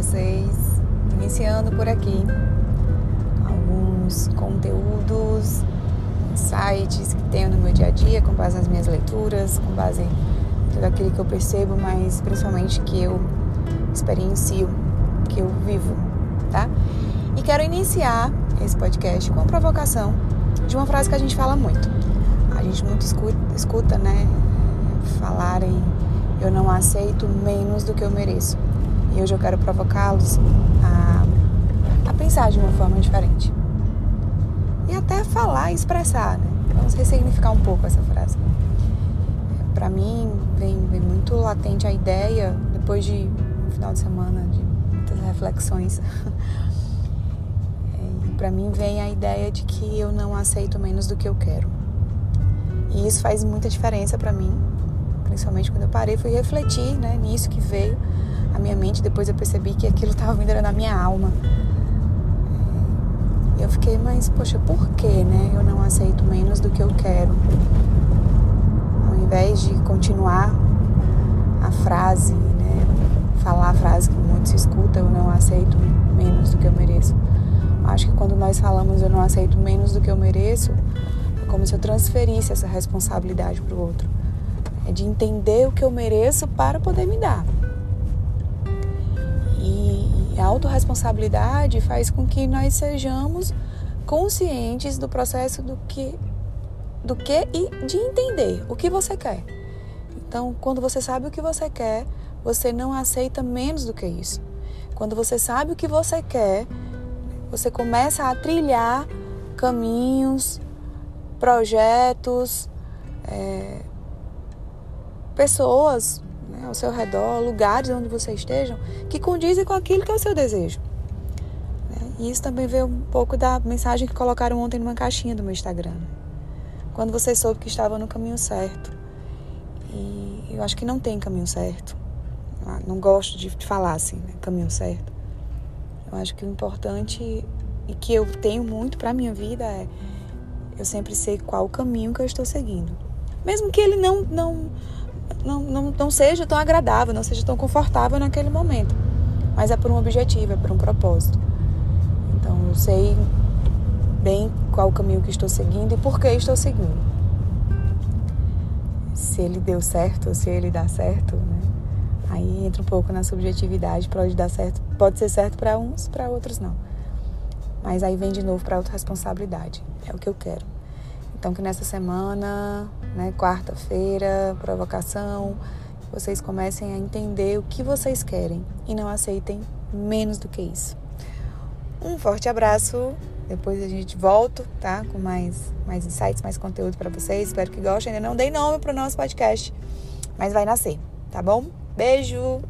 vocês. Iniciando por aqui alguns conteúdos, sites que tenho no meu dia a dia, com base nas minhas leituras, com base em tudo aquilo que eu percebo, mas principalmente que eu experiencio, que eu vivo, tá? E quero iniciar esse podcast com uma provocação de uma frase que a gente fala muito. A gente muito escuta, escuta né, falarem eu não aceito menos do que eu mereço. E hoje eu quero provocá-los a, a pensar de uma forma diferente. E até falar e expressar, né? Vamos ressignificar um pouco essa frase. Para mim, vem, vem muito latente a ideia, depois de um final de semana de muitas reflexões. para mim vem a ideia de que eu não aceito menos do que eu quero. E isso faz muita diferença para mim, principalmente quando eu parei fui refletir né, nisso que veio à minha mente. Depois eu percebi que aquilo estava vindo na minha alma. E eu fiquei, mas poxa, por que né, eu não aceito menos do que eu quero? Ao invés de continuar a frase, né, falar a frase que muito se escuta, eu não aceito menos do que eu mereço. Acho que quando nós falamos eu não aceito menos do que eu mereço, é como se eu transferisse essa responsabilidade para o outro é de entender o que eu mereço para poder me dar. E a autorresponsabilidade faz com que nós sejamos conscientes do processo do que do que e de entender o que você quer. Então, quando você sabe o que você quer, você não aceita menos do que isso. Quando você sabe o que você quer, você começa a trilhar caminhos, projetos, é, pessoas né, ao seu redor, lugares onde você esteja, que condizem com aquilo que é o seu desejo. Né? E isso também veio um pouco da mensagem que colocaram ontem numa caixinha do meu Instagram. Quando você soube que estava no caminho certo. E eu acho que não tem caminho certo. Ah, não gosto de falar assim, né? caminho certo. Eu acho que o importante e que eu tenho muito para minha vida é eu sempre sei qual o caminho que eu estou seguindo. Mesmo que ele não não não, não, não seja tão agradável, não seja tão confortável naquele momento. Mas é por um objetivo, é por um propósito. Então eu sei bem qual o caminho que estou seguindo e por que estou seguindo. Se ele deu certo, se ele dá certo, né? Aí entra um pouco na subjetividade, pode dar certo, pode ser certo para uns, para outros não. Mas aí vem de novo para a autorresponsabilidade. É o que eu quero. Então que nessa semana, né, quarta-feira, provocação, vocês comecem a entender o que vocês querem e não aceitem menos do que isso. Um forte abraço. Depois a gente volta, tá? Com mais, mais insights, mais conteúdo para vocês. Espero que gostem. Ainda não dei nome para o nosso podcast, mas vai nascer, tá bom? Beijo!